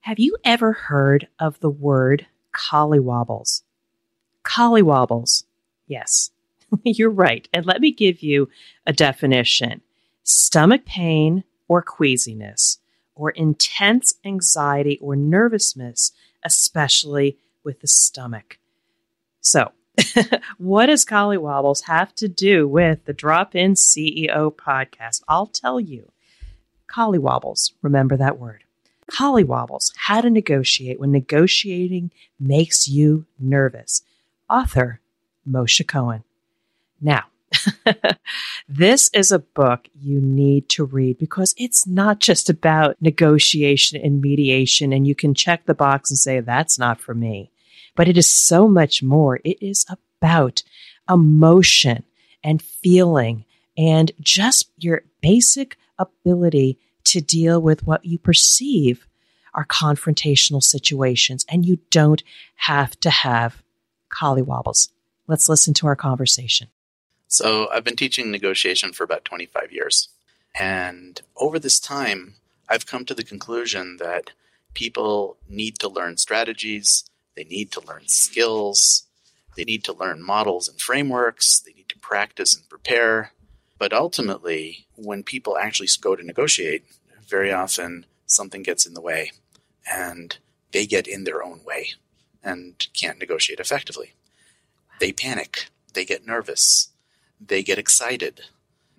Have you ever heard of the word collywobbles? Collywobbles. Yes, you're right. And let me give you a definition stomach pain or queasiness, or intense anxiety or nervousness, especially with the stomach. So, what does Collywobbles have to do with the Drop In CEO podcast? I'll tell you. Collywobbles, remember that word. Collywobbles, how to negotiate when negotiating makes you nervous. Author Moshe Cohen. Now, this is a book you need to read because it's not just about negotiation and mediation, and you can check the box and say, that's not for me. But it is so much more. It is about emotion and feeling and just your basic ability to deal with what you perceive are confrontational situations. And you don't have to have collywobbles. Let's listen to our conversation. So, I've been teaching negotiation for about 25 years. And over this time, I've come to the conclusion that people need to learn strategies, they need to learn skills, they need to learn models and frameworks, they need to practice and prepare. But ultimately, when people actually go to negotiate, very often something gets in the way and they get in their own way and can't negotiate effectively. They panic, they get nervous, they get excited.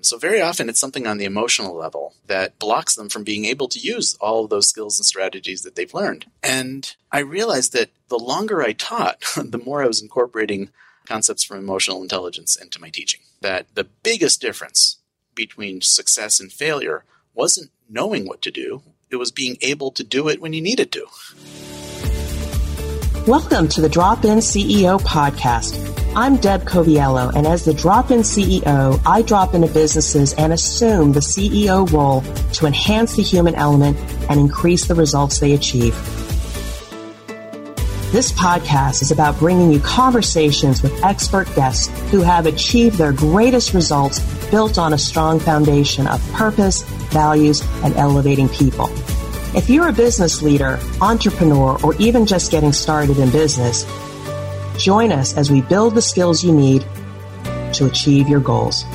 So, very often, it's something on the emotional level that blocks them from being able to use all of those skills and strategies that they've learned. And I realized that the longer I taught, the more I was incorporating concepts from emotional intelligence into my teaching. That the biggest difference between success and failure wasn't knowing what to do, it was being able to do it when you needed to. Welcome to the Drop In CEO podcast. I'm Deb Coviello, and as the Drop In CEO, I drop into businesses and assume the CEO role to enhance the human element and increase the results they achieve. This podcast is about bringing you conversations with expert guests who have achieved their greatest results built on a strong foundation of purpose, values, and elevating people. If you're a business leader, entrepreneur, or even just getting started in business, join us as we build the skills you need to achieve your goals.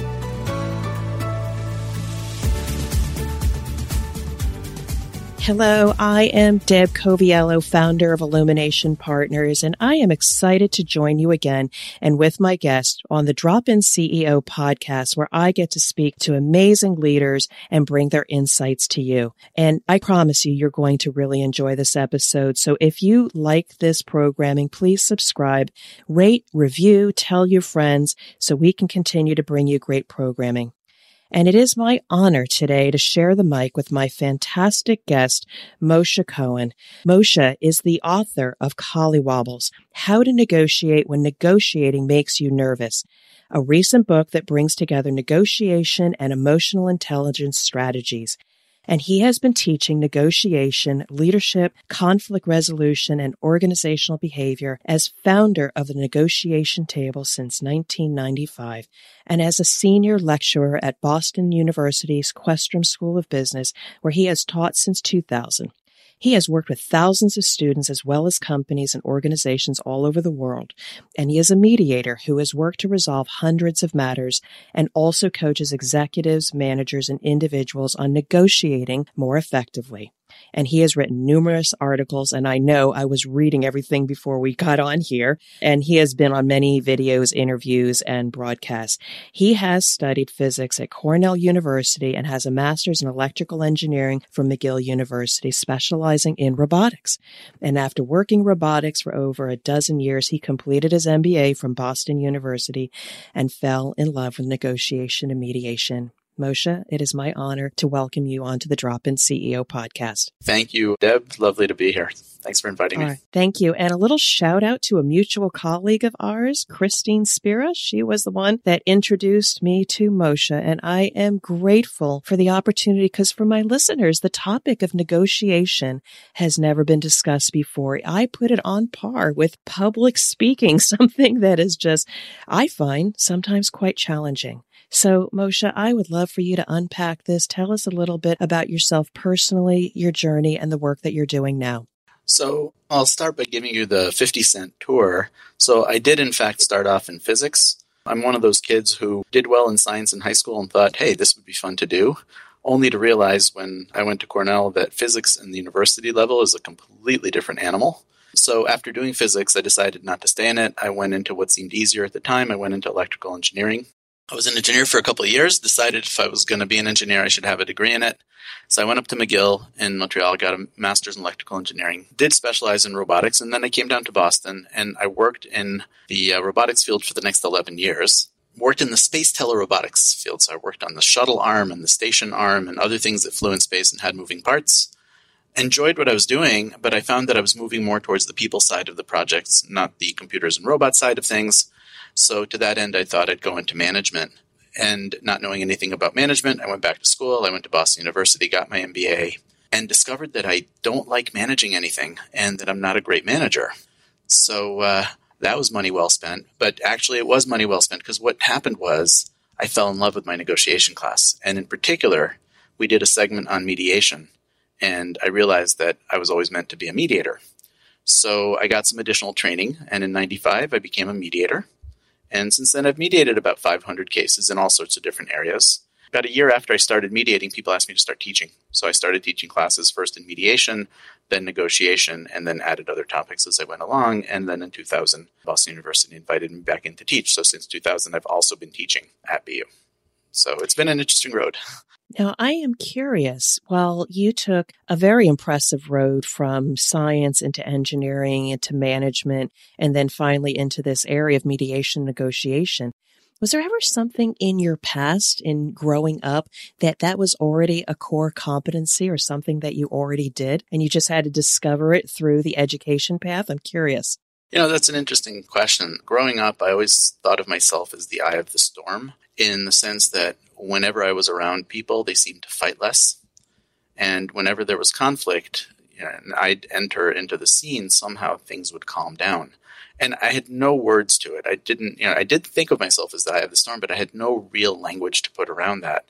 Hello, I am Deb Coviello, founder of Illumination Partners, and I am excited to join you again and with my guest on the Drop In CEO podcast, where I get to speak to amazing leaders and bring their insights to you. And I promise you, you're going to really enjoy this episode. So if you like this programming, please subscribe, rate, review, tell your friends so we can continue to bring you great programming. And it is my honor today to share the mic with my fantastic guest, Moshe Cohen. Moshe is the author of Collywobbles, How to Negotiate When Negotiating Makes You Nervous, a recent book that brings together negotiation and emotional intelligence strategies and he has been teaching negotiation, leadership, conflict resolution, and organizational behavior as founder of the negotiation table since 1995 and as a senior lecturer at Boston University's Questrom School of Business, where he has taught since 2000. He has worked with thousands of students as well as companies and organizations all over the world. And he is a mediator who has worked to resolve hundreds of matters and also coaches executives, managers, and individuals on negotiating more effectively and he has written numerous articles. And I know I was reading everything before we got on here, and he has been on many videos, interviews, and broadcasts. He has studied physics at Cornell University and has a master's in electrical engineering from McGill University, specializing in robotics. And after working robotics for over a dozen years, he completed his MBA from Boston University and fell in love with negotiation and mediation. Moshe, it is my honor to welcome you onto the Drop In CEO podcast. Thank you, Deb. Lovely to be here. Thanks for inviting me. Thank you. And a little shout out to a mutual colleague of ours, Christine Spira. She was the one that introduced me to Moshe. And I am grateful for the opportunity because for my listeners, the topic of negotiation has never been discussed before. I put it on par with public speaking, something that is just, I find sometimes quite challenging. So, Moshe, I would love for you to unpack this. Tell us a little bit about yourself personally, your journey, and the work that you're doing now. So I'll start by giving you the 50 cent tour. So I did, in fact, start off in physics. I'm one of those kids who did well in science in high school and thought, hey, this would be fun to do, only to realize when I went to Cornell that physics in the university level is a completely different animal. So after doing physics, I decided not to stay in it. I went into what seemed easier at the time. I went into electrical engineering. I was an engineer for a couple of years, decided if I was going to be an engineer, I should have a degree in it. So I went up to McGill in Montreal, got a master's in electrical engineering, did specialize in robotics, and then I came down to Boston and I worked in the uh, robotics field for the next 11 years. Worked in the space telerobotics field, so I worked on the shuttle arm and the station arm and other things that flew in space and had moving parts. Enjoyed what I was doing, but I found that I was moving more towards the people side of the projects, not the computers and robot side of things. So to that end, I thought I'd go into management. And not knowing anything about management, I went back to school. I went to Boston University, got my MBA, and discovered that I don't like managing anything and that I'm not a great manager. So uh, that was money well spent. But actually, it was money well spent because what happened was I fell in love with my negotiation class. And in particular, we did a segment on mediation. And I realized that I was always meant to be a mediator. So I got some additional training. And in 95, I became a mediator. And since then, I've mediated about 500 cases in all sorts of different areas. About a year after I started mediating, people asked me to start teaching. So I started teaching classes first in mediation, then negotiation, and then added other topics as I went along. And then in 2000, Boston University invited me back in to teach. So since 2000, I've also been teaching at BU. So it's been an interesting road. Now, I am curious. Well, you took a very impressive road from science into engineering into management and then finally into this area of mediation negotiation. Was there ever something in your past in growing up that that was already a core competency or something that you already did and you just had to discover it through the education path? I'm curious. You know, that's an interesting question. Growing up, I always thought of myself as the eye of the storm in the sense that whenever I was around people, they seemed to fight less. And whenever there was conflict, you know, and I'd enter into the scene, somehow things would calm down. And I had no words to it. I didn't, you know, I did think of myself as the eye of the storm, but I had no real language to put around that.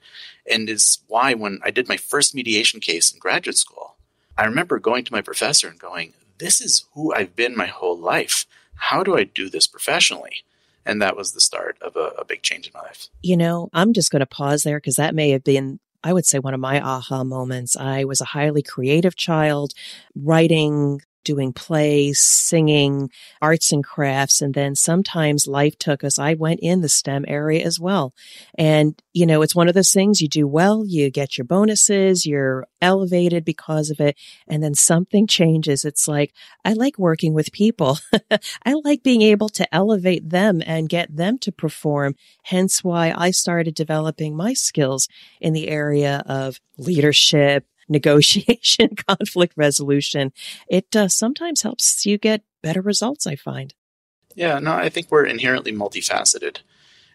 And is why when I did my first mediation case in graduate school, I remember going to my professor and going, This is who I've been my whole life. How do I do this professionally? And that was the start of a, a big change in my life. You know, I'm just going to pause there because that may have been I would say one of my aha moments. I was a highly creative child, writing doing plays, singing, arts and crafts. And then sometimes life took us. I went in the STEM area as well. And, you know, it's one of those things you do well, you get your bonuses, you're elevated because of it. And then something changes. It's like, I like working with people. I like being able to elevate them and get them to perform. Hence why I started developing my skills in the area of leadership, negotiation, conflict resolution, it uh, sometimes helps you get better results, I find. Yeah, no, I think we're inherently multifaceted.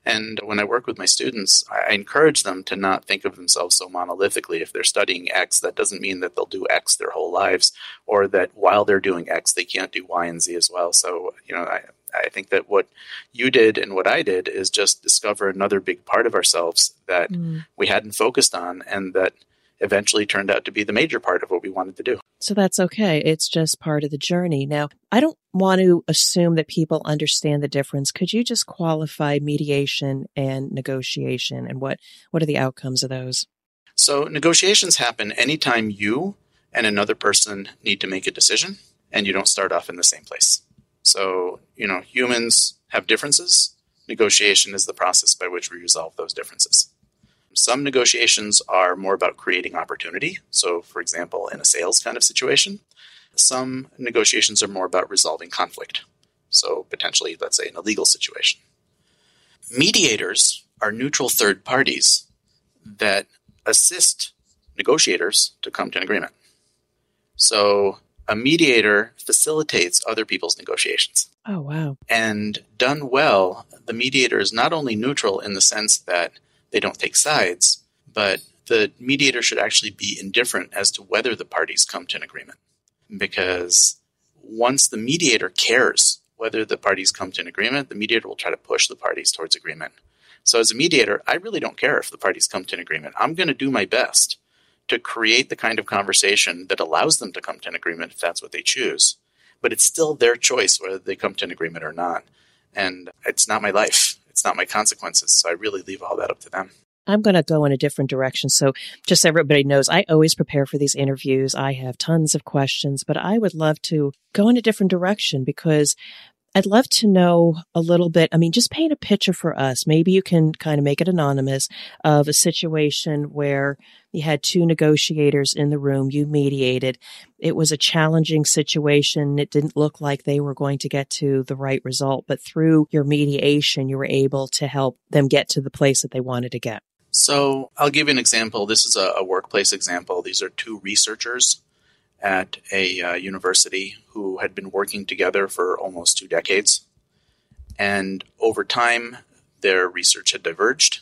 And when I work with my students, I encourage them to not think of themselves so monolithically. If they're studying X, that doesn't mean that they'll do X their whole lives, or that while they're doing X, they can't do Y and Z as well. So, you know, I, I think that what you did and what I did is just discover another big part of ourselves that mm. we hadn't focused on, and that eventually turned out to be the major part of what we wanted to do. So that's okay. It's just part of the journey. Now, I don't want to assume that people understand the difference. Could you just qualify mediation and negotiation and what, what are the outcomes of those? So negotiations happen anytime you and another person need to make a decision and you don't start off in the same place. So, you know, humans have differences. Negotiation is the process by which we resolve those differences. Some negotiations are more about creating opportunity. So, for example, in a sales kind of situation, some negotiations are more about resolving conflict. So, potentially, let's say, in a legal situation. Mediators are neutral third parties that assist negotiators to come to an agreement. So, a mediator facilitates other people's negotiations. Oh, wow. And done well, the mediator is not only neutral in the sense that they don't take sides, but the mediator should actually be indifferent as to whether the parties come to an agreement. Because once the mediator cares whether the parties come to an agreement, the mediator will try to push the parties towards agreement. So, as a mediator, I really don't care if the parties come to an agreement. I'm going to do my best to create the kind of conversation that allows them to come to an agreement if that's what they choose. But it's still their choice whether they come to an agreement or not. And it's not my life. It's not my consequences. So I really leave all that up to them. I'm going to go in a different direction. So just so everybody knows, I always prepare for these interviews. I have tons of questions, but I would love to go in a different direction because I'd love to know a little bit. I mean, just paint a picture for us. Maybe you can kind of make it anonymous of a situation where you had two negotiators in the room, you mediated. It was a challenging situation. It didn't look like they were going to get to the right result, but through your mediation, you were able to help them get to the place that they wanted to get. So I'll give you an example. This is a, a workplace example. These are two researchers at a uh, university who had been working together for almost two decades. And over time, their research had diverged,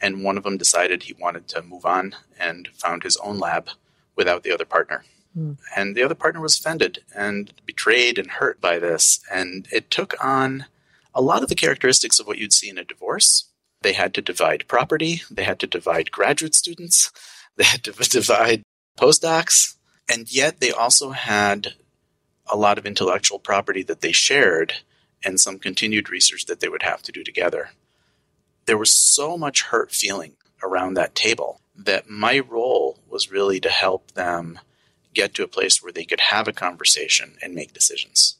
and one of them decided he wanted to move on and found his own lab without the other partner. Mm. And the other partner was offended and betrayed and hurt by this. And it took on a lot of the characteristics of what you'd see in a divorce. They had to divide property, they had to divide graduate students, they had to divide postdocs, and yet they also had a lot of intellectual property that they shared and some continued research that they would have to do together. There was so much hurt feeling around that table that my role was really to help them get to a place where they could have a conversation and make decisions.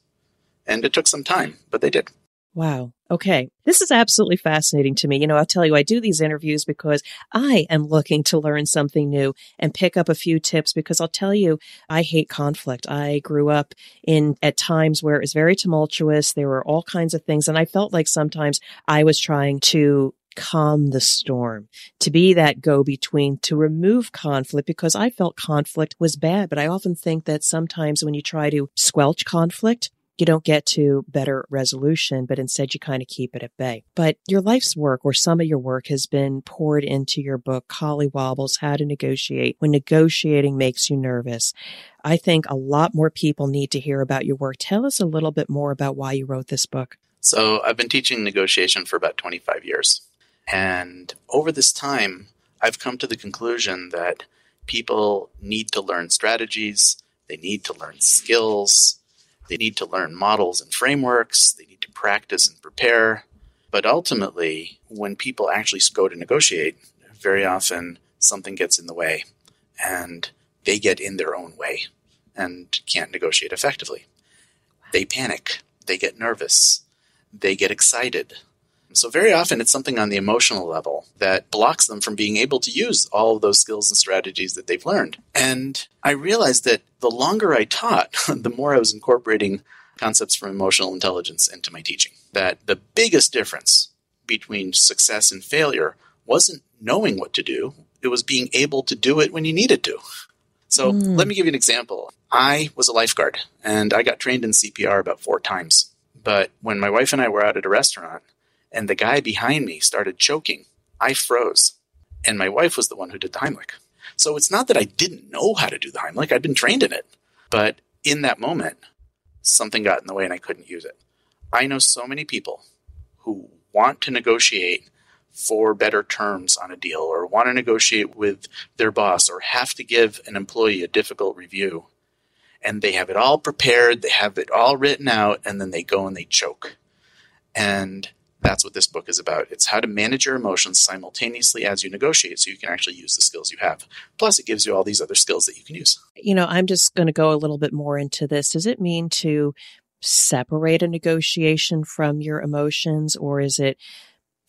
And it took some time, but they did. Wow. Okay. This is absolutely fascinating to me. You know, I'll tell you, I do these interviews because I am looking to learn something new and pick up a few tips because I'll tell you, I hate conflict. I grew up in at times where it was very tumultuous. There were all kinds of things. And I felt like sometimes I was trying to calm the storm, to be that go between, to remove conflict because I felt conflict was bad. But I often think that sometimes when you try to squelch conflict, you don't get to better resolution, but instead you kind of keep it at bay. But your life's work or some of your work has been poured into your book, Collywobbles, How to Negotiate When Negotiating Makes You Nervous. I think a lot more people need to hear about your work. Tell us a little bit more about why you wrote this book. So I've been teaching negotiation for about 25 years. And over this time, I've come to the conclusion that people need to learn strategies, they need to learn skills, they need to learn models and frameworks. They need to practice and prepare. But ultimately, when people actually go to negotiate, very often something gets in the way and they get in their own way and can't negotiate effectively. They panic, they get nervous, they get excited, so very often it's something on the emotional level that blocks them from being able to use all of those skills and strategies that they've learned. And I realized that the longer I taught, the more I was incorporating concepts from emotional intelligence into my teaching. That the biggest difference between success and failure wasn't knowing what to do, it was being able to do it when you needed to. So mm. let me give you an example. I was a lifeguard and I got trained in CPR about four times. But when my wife and I were out at a restaurant, and the guy behind me started choking. I froze. And my wife was the one who did the Heimlich. So it's not that I didn't know how to do the Heimlich, I'd been trained in it. But in that moment, something got in the way and I couldn't use it. I know so many people who want to negotiate for better terms on a deal or want to negotiate with their boss or have to give an employee a difficult review. And they have it all prepared, they have it all written out, and then they go and they choke. And that's what this book is about. It's how to manage your emotions simultaneously as you negotiate so you can actually use the skills you have. Plus, it gives you all these other skills that you can use. You know, I'm just going to go a little bit more into this. Does it mean to separate a negotiation from your emotions, or is it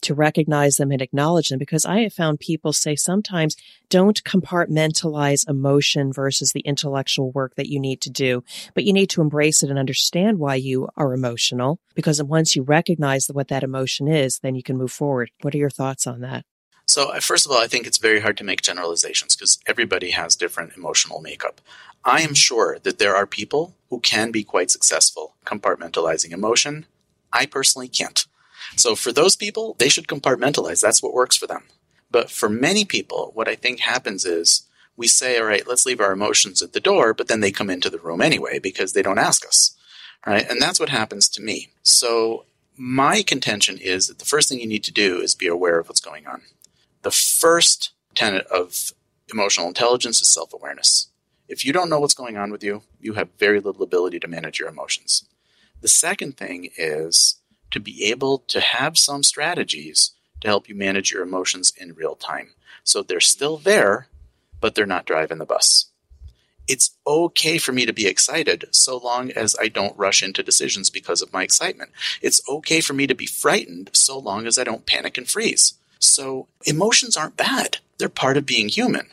to recognize them and acknowledge them because I have found people say sometimes don't compartmentalize emotion versus the intellectual work that you need to do, but you need to embrace it and understand why you are emotional because once you recognize what that emotion is, then you can move forward. What are your thoughts on that? So, first of all, I think it's very hard to make generalizations because everybody has different emotional makeup. I am sure that there are people who can be quite successful compartmentalizing emotion. I personally can't. So for those people, they should compartmentalize. That's what works for them. But for many people, what I think happens is we say, all right, let's leave our emotions at the door, but then they come into the room anyway because they don't ask us. Right? And that's what happens to me. So my contention is that the first thing you need to do is be aware of what's going on. The first tenet of Emotional intelligence is self awareness. If you don't know what's going on with you, you have very little ability to manage your emotions. The second thing is to be able to have some strategies to help you manage your emotions in real time. So they're still there, but they're not driving the bus. It's okay for me to be excited so long as I don't rush into decisions because of my excitement. It's okay for me to be frightened so long as I don't panic and freeze. So emotions aren't bad. They're part of being human.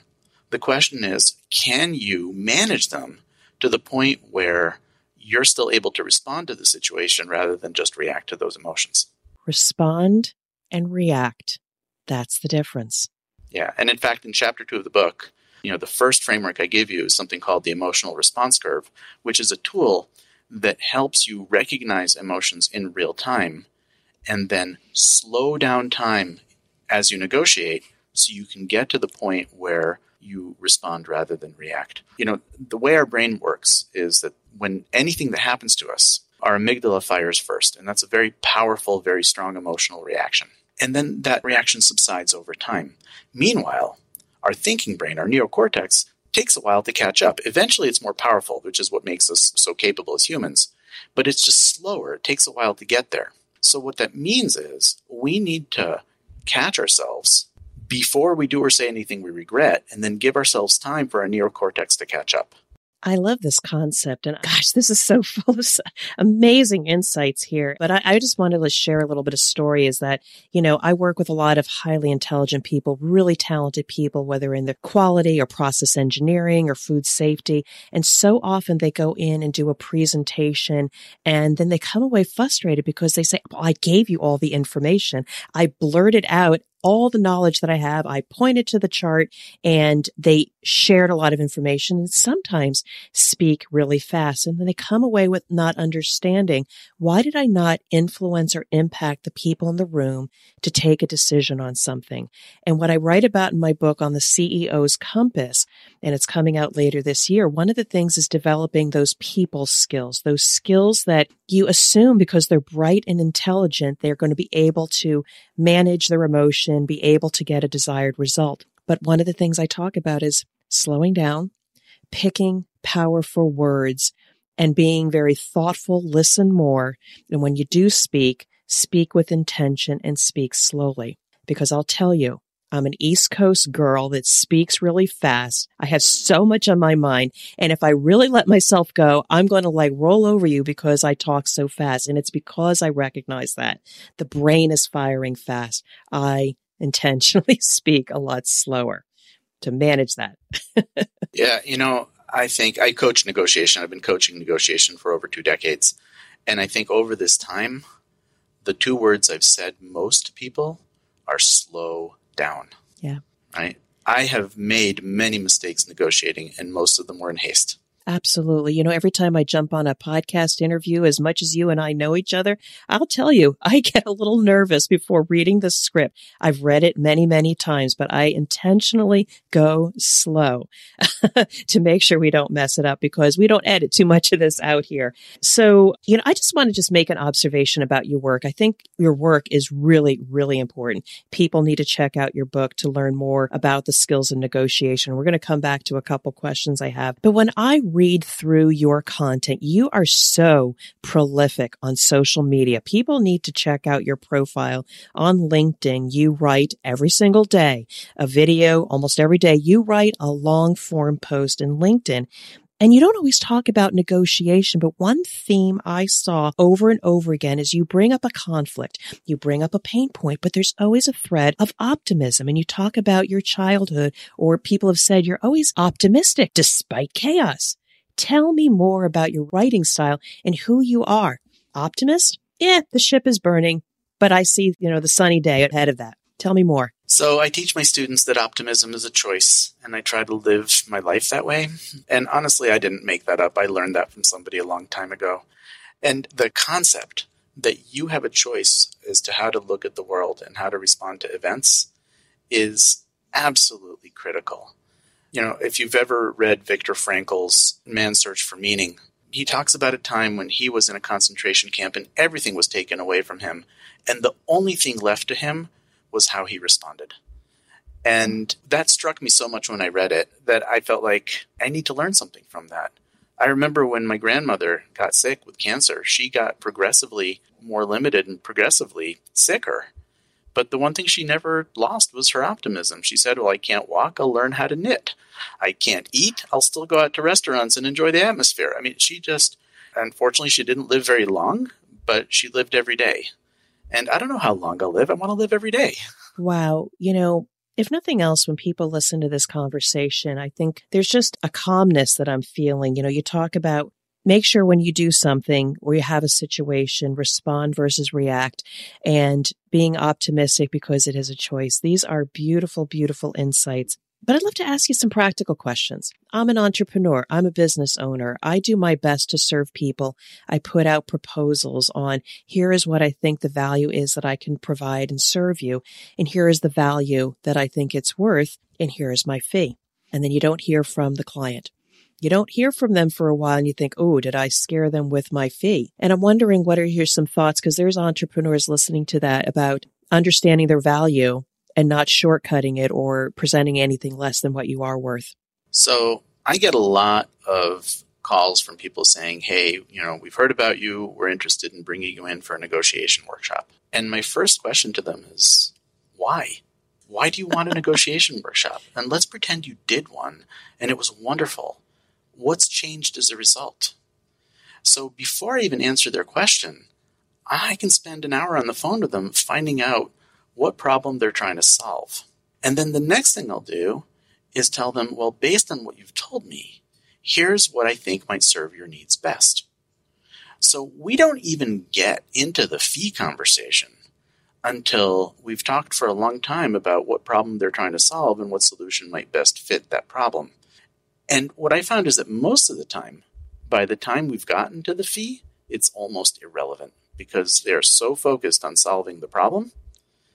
The question is, can you manage them to the point where you're still able to respond to the situation rather than just react to those emotions? Respond and react. That's the difference. Yeah. And in fact, in chapter two of the book, you know, the first framework I give you is something called the emotional response curve, which is a tool that helps you recognize emotions in real time and then slow down time as you negotiate so you can get to the point where you respond rather than react. You know, the way our brain works is that when anything that happens to us, our amygdala fires first, and that's a very powerful, very strong emotional reaction. And then that reaction subsides over time. Meanwhile, our thinking brain, our neocortex, takes a while to catch up. Eventually, it's more powerful, which is what makes us so capable as humans, but it's just slower. It takes a while to get there. So, what that means is we need to catch ourselves before we do or say anything we regret, and then give ourselves time for our neocortex to catch up. I love this concept. And gosh, this is so full of amazing insights here. But I, I, just wanted to share a little bit of story is that, you know, I work with a lot of highly intelligent people, really talented people, whether in the quality or process engineering or food safety. And so often they go in and do a presentation and then they come away frustrated because they say, well, I gave you all the information. I blurted out all the knowledge that I have. I pointed to the chart and they shared a lot of information and sometimes speak really fast. And then they come away with not understanding why did I not influence or impact the people in the room to take a decision on something? And what I write about in my book on the CEO's compass, and it's coming out later this year, one of the things is developing those people skills, those skills that you assume because they're bright and intelligent, they're going to be able to manage their emotion, be able to get a desired result. But one of the things I talk about is slowing down, picking powerful words, and being very thoughtful, listen more. And when you do speak, speak with intention and speak slowly. Because I'll tell you, I'm an East Coast girl that speaks really fast. I have so much on my mind. And if I really let myself go, I'm going to like roll over you because I talk so fast. And it's because I recognize that the brain is firing fast. I intentionally speak a lot slower to manage that. yeah. You know, I think I coach negotiation. I've been coaching negotiation for over two decades. And I think over this time, the two words I've said most to people are slow down. Yeah. Right. I have made many mistakes negotiating, and most of them were in haste. Absolutely. You know, every time I jump on a podcast interview, as much as you and I know each other, I'll tell you, I get a little nervous before reading the script. I've read it many, many times, but I intentionally go slow to make sure we don't mess it up because we don't edit too much of this out here. So, you know, I just want to just make an observation about your work. I think your work is really, really important. People need to check out your book to learn more about the skills of negotiation. We're going to come back to a couple questions I have. But when I read through your content. You are so prolific on social media. People need to check out your profile on LinkedIn. You write every single day a video almost every day. You write a long form post in LinkedIn. And you don't always talk about negotiation, but one theme I saw over and over again is you bring up a conflict, you bring up a pain point, but there's always a thread of optimism. And you talk about your childhood, or people have said you're always optimistic despite chaos. Tell me more about your writing style and who you are. Optimist? Yeah, the ship is burning, but I see, you know, the sunny day ahead of that. Tell me more. So I teach my students that optimism is a choice, and I try to live my life that way. And honestly, I didn't make that up. I learned that from somebody a long time ago. And the concept that you have a choice as to how to look at the world and how to respond to events is absolutely critical you know, if you've ever read Viktor Frankl's Man's Search for Meaning, he talks about a time when he was in a concentration camp and everything was taken away from him. And the only thing left to him was how he responded. And that struck me so much when I read it that I felt like I need to learn something from that. I remember when my grandmother got sick with cancer, she got progressively more limited and progressively sicker. But the one thing she never lost was her optimism. She said, Well, I can't walk, I'll learn how to knit. I can't eat, I'll still go out to restaurants and enjoy the atmosphere. I mean, she just, unfortunately, she didn't live very long, but she lived every day. And I don't know how long I'll live. I want to live every day. Wow. You know, if nothing else, when people listen to this conversation, I think there's just a calmness that I'm feeling. You know, you talk about make sure when you do something or you have a situation, respond versus react and being optimistic because it is a choice. These are beautiful, beautiful insights. But I'd love to ask you some practical questions. I'm an entrepreneur. I'm a business owner. I do my best to serve people. I put out proposals on here is what I think the value is that I can provide and serve you. And here is the value that I think it's worth. And here is my fee. And then you don't hear from the client. You don't hear from them for a while and you think, oh, did I scare them with my fee? And I'm wondering what are your some thoughts? Because there's entrepreneurs listening to that about understanding their value and not shortcutting it or presenting anything less than what you are worth. So I get a lot of calls from people saying, hey, you know, we've heard about you. We're interested in bringing you in for a negotiation workshop. And my first question to them is, why? Why do you want a negotiation workshop? And let's pretend you did one and it was wonderful what's changed as a result? So before I even answer their question, I can spend an hour on the phone with them finding out what problem they're trying to solve. And then the next thing I'll do is tell them, well, based on what you've told me, here's what I think might serve your needs best. So we don't even get into the fee conversation until we've talked for a long time about what problem they're trying to solve and what solution might best fit that problem. And what I found is that most of the time, by the time we've gotten to the fee, it's almost irrelevant because they're so focused on solving the problem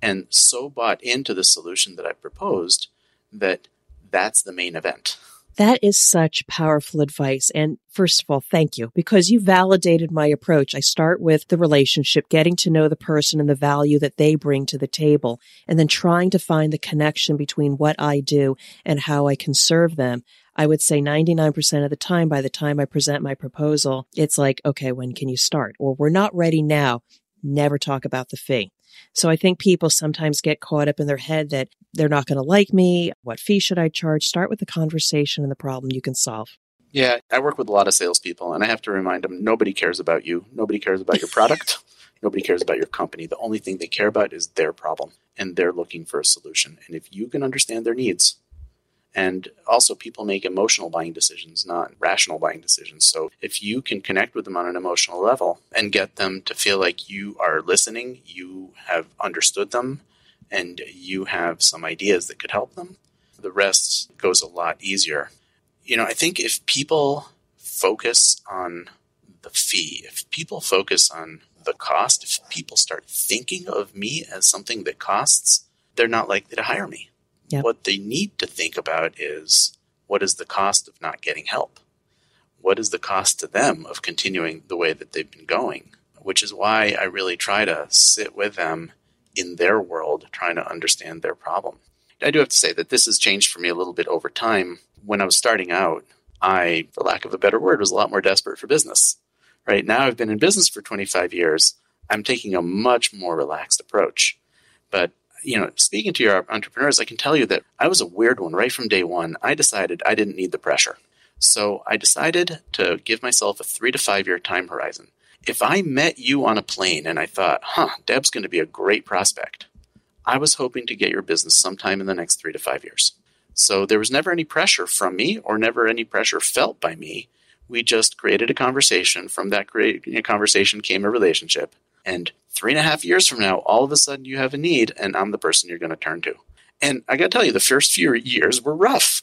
and so bought into the solution that I proposed that that's the main event. That is such powerful advice. And first of all, thank you because you validated my approach. I start with the relationship, getting to know the person and the value that they bring to the table, and then trying to find the connection between what I do and how I can serve them. I would say 99% of the time, by the time I present my proposal, it's like, okay, when can you start? Or we're not ready now. Never talk about the fee. So I think people sometimes get caught up in their head that they're not going to like me. What fee should I charge? Start with the conversation and the problem you can solve. Yeah, I work with a lot of salespeople, and I have to remind them nobody cares about you. Nobody cares about your product. nobody cares about your company. The only thing they care about is their problem, and they're looking for a solution. And if you can understand their needs, and also, people make emotional buying decisions, not rational buying decisions. So, if you can connect with them on an emotional level and get them to feel like you are listening, you have understood them, and you have some ideas that could help them, the rest goes a lot easier. You know, I think if people focus on the fee, if people focus on the cost, if people start thinking of me as something that costs, they're not likely to hire me. Yep. What they need to think about is what is the cost of not getting help? What is the cost to them of continuing the way that they've been going? Which is why I really try to sit with them in their world, trying to understand their problem. I do have to say that this has changed for me a little bit over time. When I was starting out, I, for lack of a better word, was a lot more desperate for business. Right now, I've been in business for 25 years. I'm taking a much more relaxed approach. But you know, speaking to your entrepreneurs, I can tell you that I was a weird one right from day one. I decided I didn't need the pressure. So I decided to give myself a three to five year time horizon. If I met you on a plane and I thought, huh, Deb's going to be a great prospect, I was hoping to get your business sometime in the next three to five years. So there was never any pressure from me or never any pressure felt by me. We just created a conversation. From that conversation came a relationship. And three and a half years from now, all of a sudden you have a need, and I'm the person you're going to turn to. And I got to tell you, the first few years were rough,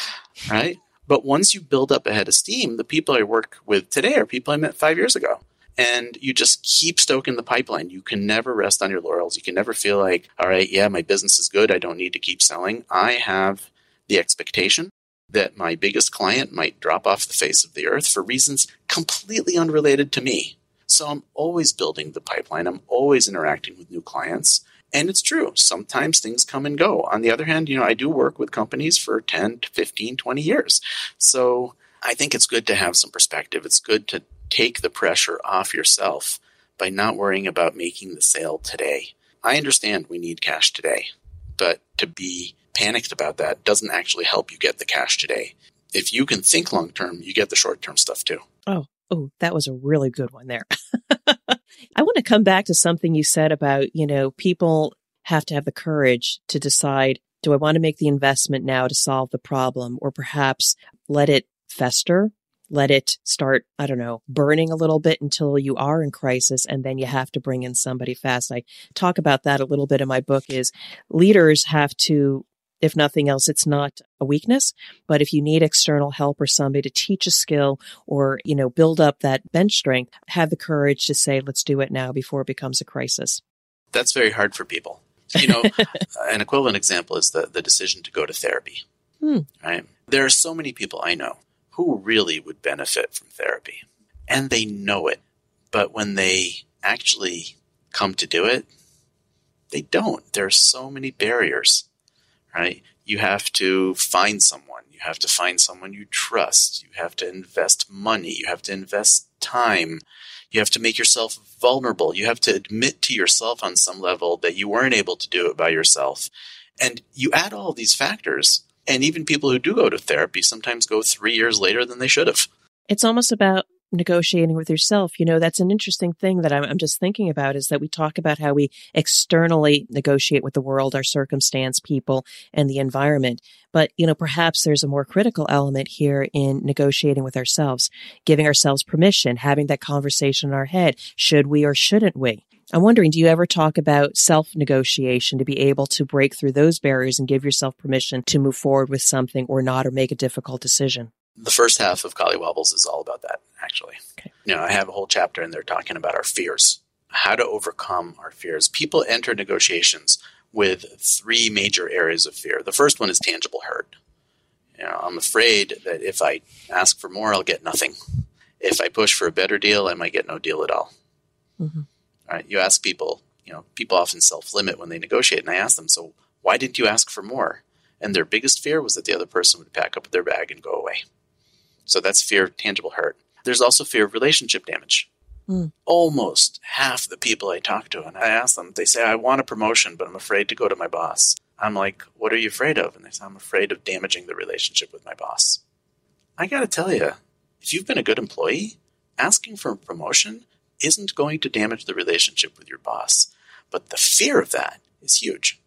right? But once you build up a head of steam, the people I work with today are people I met five years ago. And you just keep stoking the pipeline. You can never rest on your laurels. You can never feel like, all right, yeah, my business is good. I don't need to keep selling. I have the expectation that my biggest client might drop off the face of the earth for reasons completely unrelated to me. So I'm always building the pipeline. I'm always interacting with new clients. And it's true. Sometimes things come and go. On the other hand, you know, I do work with companies for 10 to 15, 20 years. So I think it's good to have some perspective. It's good to take the pressure off yourself by not worrying about making the sale today. I understand we need cash today, but to be panicked about that doesn't actually help you get the cash today. If you can think long term, you get the short term stuff too. Oh, oh, that was a really good one there. I want to come back to something you said about, you know, people have to have the courage to decide do I want to make the investment now to solve the problem or perhaps let it fester let it start, I don't know, burning a little bit until you are in crisis and then you have to bring in somebody fast. I talk about that a little bit in my book is leaders have to if nothing else, it's not a weakness, but if you need external help or somebody to teach a skill or, you know, build up that bench strength, have the courage to say, let's do it now before it becomes a crisis. That's very hard for people. You know, an equivalent example is the, the decision to go to therapy. Hmm. Right? There are so many people I know who really would benefit from therapy. And they know it. But when they actually come to do it, they don't. There are so many barriers, right? You have to find someone. You have to find someone you trust. You have to invest money. You have to invest time. You have to make yourself vulnerable. You have to admit to yourself on some level that you weren't able to do it by yourself. And you add all these factors, and even people who do go to therapy sometimes go three years later than they should have. It's almost about negotiating with yourself. You know, that's an interesting thing that I'm, I'm, just thinking about is that we talk about how we externally negotiate with the world, our circumstance, people, and the environment. But, you know, perhaps there's a more critical element here in negotiating with ourselves, giving ourselves permission, having that conversation in our head. Should we or shouldn't we? I'm wondering, do you ever talk about self negotiation to be able to break through those barriers and give yourself permission to move forward with something or not or make a difficult decision? The first half of Collywobbles is all about that, actually. Okay. You know, I have a whole chapter in there talking about our fears, how to overcome our fears. People enter negotiations with three major areas of fear. The first one is tangible hurt. You know, I'm afraid that if I ask for more, I'll get nothing. If I push for a better deal, I might get no deal at all. Mm-hmm. Right? You ask people, you know, people often self limit when they negotiate, and I ask them, so why didn't you ask for more? And their biggest fear was that the other person would pack up their bag and go away. So that's fear of tangible hurt. There's also fear of relationship damage. Mm. Almost half the people I talk to, and I ask them, they say, I want a promotion, but I'm afraid to go to my boss. I'm like, what are you afraid of? And they say, I'm afraid of damaging the relationship with my boss. I got to tell you, if you've been a good employee, asking for a promotion isn't going to damage the relationship with your boss. But the fear of that is huge.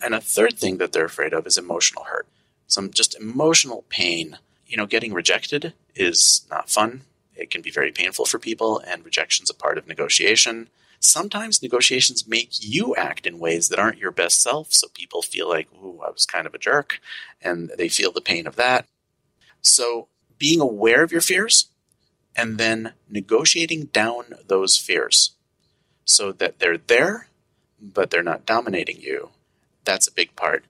And a third thing that they're afraid of is emotional hurt. Some just emotional pain. You know, getting rejected is not fun. It can be very painful for people, and rejection's a part of negotiation. Sometimes negotiations make you act in ways that aren't your best self, so people feel like, ooh, I was kind of a jerk, and they feel the pain of that. So, being aware of your fears and then negotiating down those fears so that they're there, but they're not dominating you. That's a big part.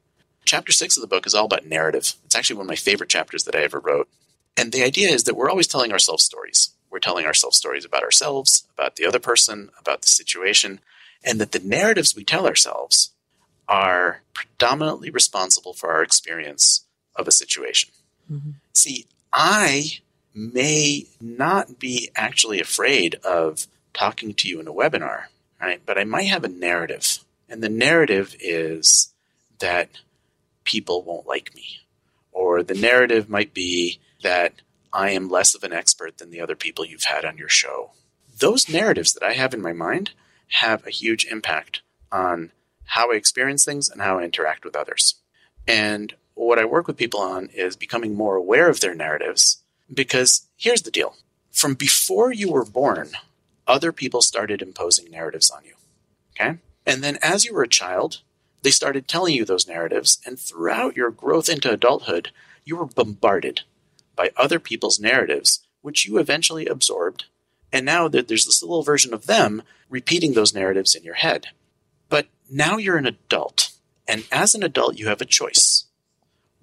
Chapter six of the book is all about narrative. It's actually one of my favorite chapters that I ever wrote. And the idea is that we're always telling ourselves stories. We're telling ourselves stories about ourselves, about the other person, about the situation, and that the narratives we tell ourselves are predominantly responsible for our experience of a situation. Mm-hmm. See, I may not be actually afraid of talking to you in a webinar, right? But I might have a narrative. And the narrative is that people won't like me. Or the narrative might be that I am less of an expert than the other people you've had on your show. Those narratives that I have in my mind have a huge impact on how I experience things and how I interact with others. And what I work with people on is becoming more aware of their narratives because here's the deal from before you were born, other people started imposing narratives on you. Okay? And then as you were a child, they started telling you those narratives. And throughout your growth into adulthood, you were bombarded by other people's narratives, which you eventually absorbed. And now there's this little version of them repeating those narratives in your head. But now you're an adult. And as an adult, you have a choice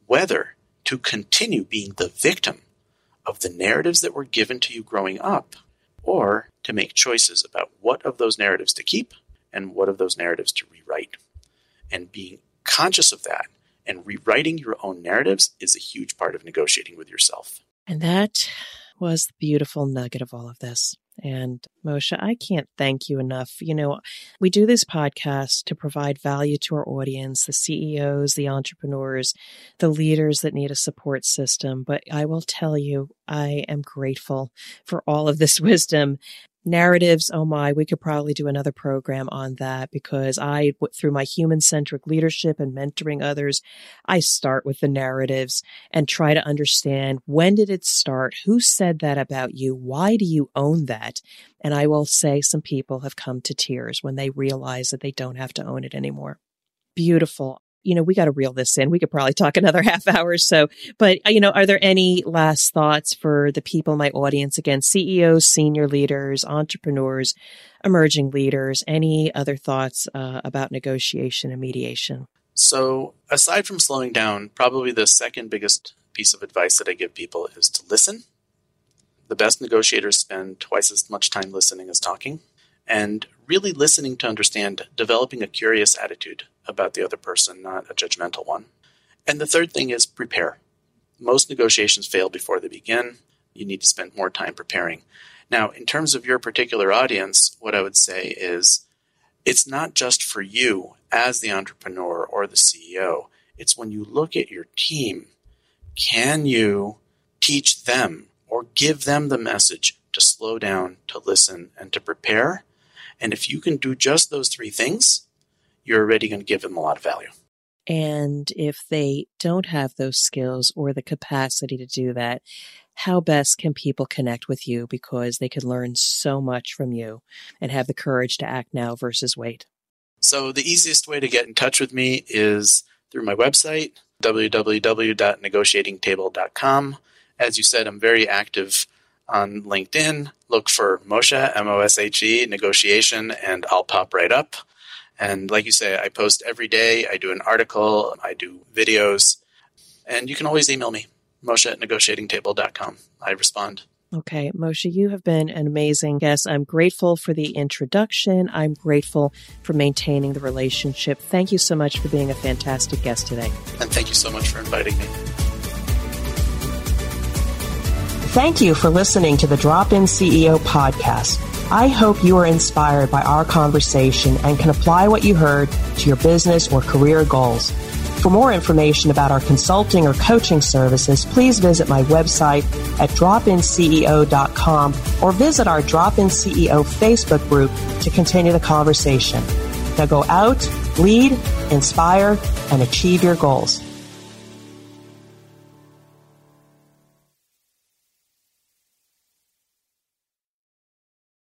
whether to continue being the victim of the narratives that were given to you growing up, or to make choices about what of those narratives to keep and what of those narratives to rewrite. And being conscious of that and rewriting your own narratives is a huge part of negotiating with yourself. And that was the beautiful nugget of all of this. And Moshe, I can't thank you enough. You know, we do this podcast to provide value to our audience, the CEOs, the entrepreneurs, the leaders that need a support system. But I will tell you, I am grateful for all of this wisdom narratives oh my we could probably do another program on that because i through my human centric leadership and mentoring others i start with the narratives and try to understand when did it start who said that about you why do you own that? And i will say some people have come to tears when they realize that they don't have to own it anymore. Beautiful you know, we got to reel this in. We could probably talk another half hour or so. But, uh, you know, are there any last thoughts for the people in my audience? Again, CEOs, senior leaders, entrepreneurs, emerging leaders, any other thoughts uh, about negotiation and mediation? So, aside from slowing down, probably the second biggest piece of advice that I give people is to listen. The best negotiators spend twice as much time listening as talking and really listening to understand, developing a curious attitude about the other person, not a judgmental one. And the third thing is prepare. Most negotiations fail before they begin. You need to spend more time preparing. Now, in terms of your particular audience, what I would say is it's not just for you as the entrepreneur or the CEO. It's when you look at your team, can you teach them or give them the message to slow down, to listen, and to prepare? And if you can do just those three things, you're already going to give them a lot of value. And if they don't have those skills or the capacity to do that, how best can people connect with you because they can learn so much from you and have the courage to act now versus wait? So, the easiest way to get in touch with me is through my website, www.negotiatingtable.com. As you said, I'm very active on LinkedIn. Look for Moshe, M O S H E, negotiation, and I'll pop right up. And like you say, I post every day. I do an article, I do videos, and you can always email me, Moshe at negotiatingtable.com. I respond. Okay, Moshe, you have been an amazing guest. I'm grateful for the introduction. I'm grateful for maintaining the relationship. Thank you so much for being a fantastic guest today. And thank you so much for inviting me. Thank you for listening to the Drop In CEO podcast. I hope you are inspired by our conversation and can apply what you heard to your business or career goals. For more information about our consulting or coaching services, please visit my website at dropinceo.com or visit our Drop In CEO Facebook group to continue the conversation. Now go out, lead, inspire, and achieve your goals.